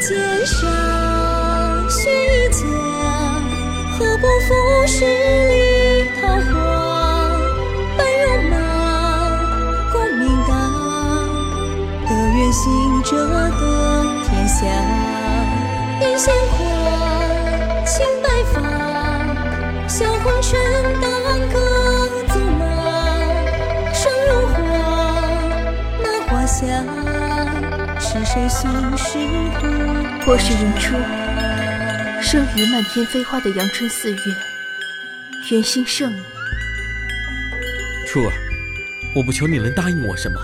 肩上，雪一江，何不负十里桃花？半戎马，功名大，得愿行者得天下。眼线宽，青白发，销魂穿当歌纵马，生如花，那花香。是谁心事独我是云初，生于漫天飞花的阳春四月，元兴圣女。初儿，我不求你能答应我什么，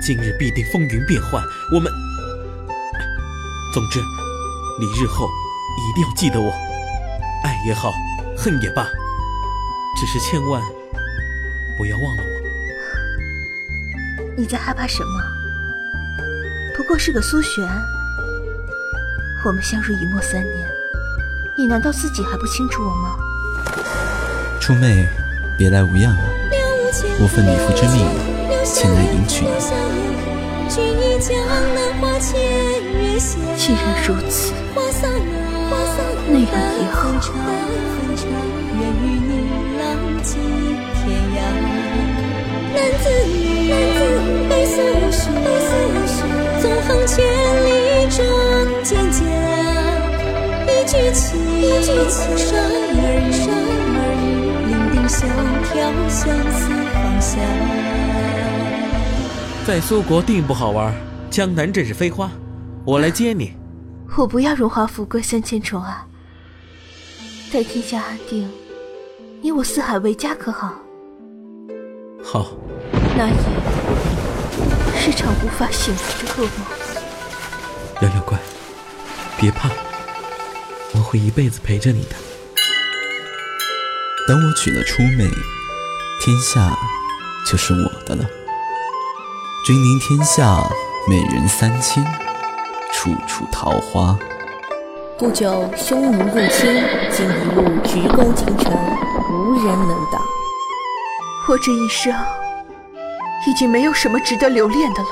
今日必定风云变幻，我们……总之，你日后一定要记得我，爱也好，恨也罢，只是千万不要忘了我。你在害怕什么？不过是个苏璇。我们相濡以沫三年，你难道自己还不清楚我吗？初妹，别来无恙啊！我奉李父之命前来迎娶你。既然如此，那样也好。男子女，悲思无数，纵横千里一句情，伤儿语，伶仃香飘，相思放下。在苏国定不好玩，江南正是飞花，我来接你。我不要荣华富贵三千重啊！待天下安定，你我四海为家，可好？好。那也是场无法醒来的噩梦。瑶瑶乖，别怕，我会一辈子陪着你的。等我娶了初妹，天下就是我的了。君临天下，美人三千，处处桃花。不久匈奴入侵，竟一路鞠躬尽瘁，无人能挡。我这一生。已经没有什么值得留恋的了。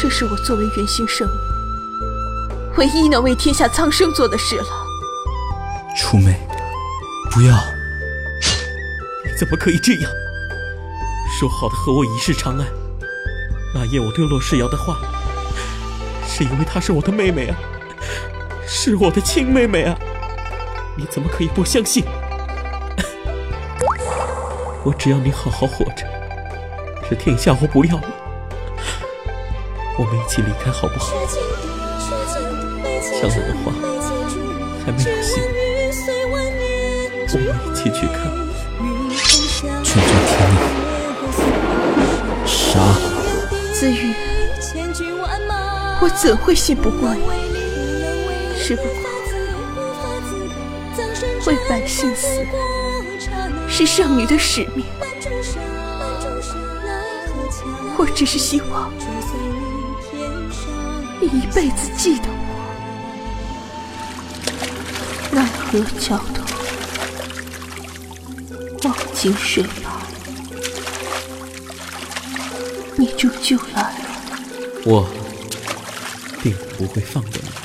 这是我作为元星圣女，唯一能为天下苍生做的事了。楚妹，不要！你怎么可以这样？说好的和我一世长安，那夜我对洛世瑶的话，是因为她是我的妹妹啊，是我的亲妹妹啊！你怎么可以不相信？我只要你好好活着，这天下我不要了。我们一起离开好不好？想我的话还没有信，我们一起去看。劝君听命，杀！子玉，我怎会信不过你？只不过为百姓死。是圣女的使命，我只是希望你一辈子记得何桥头忘记水旁，你终究来了。我定不会放过你。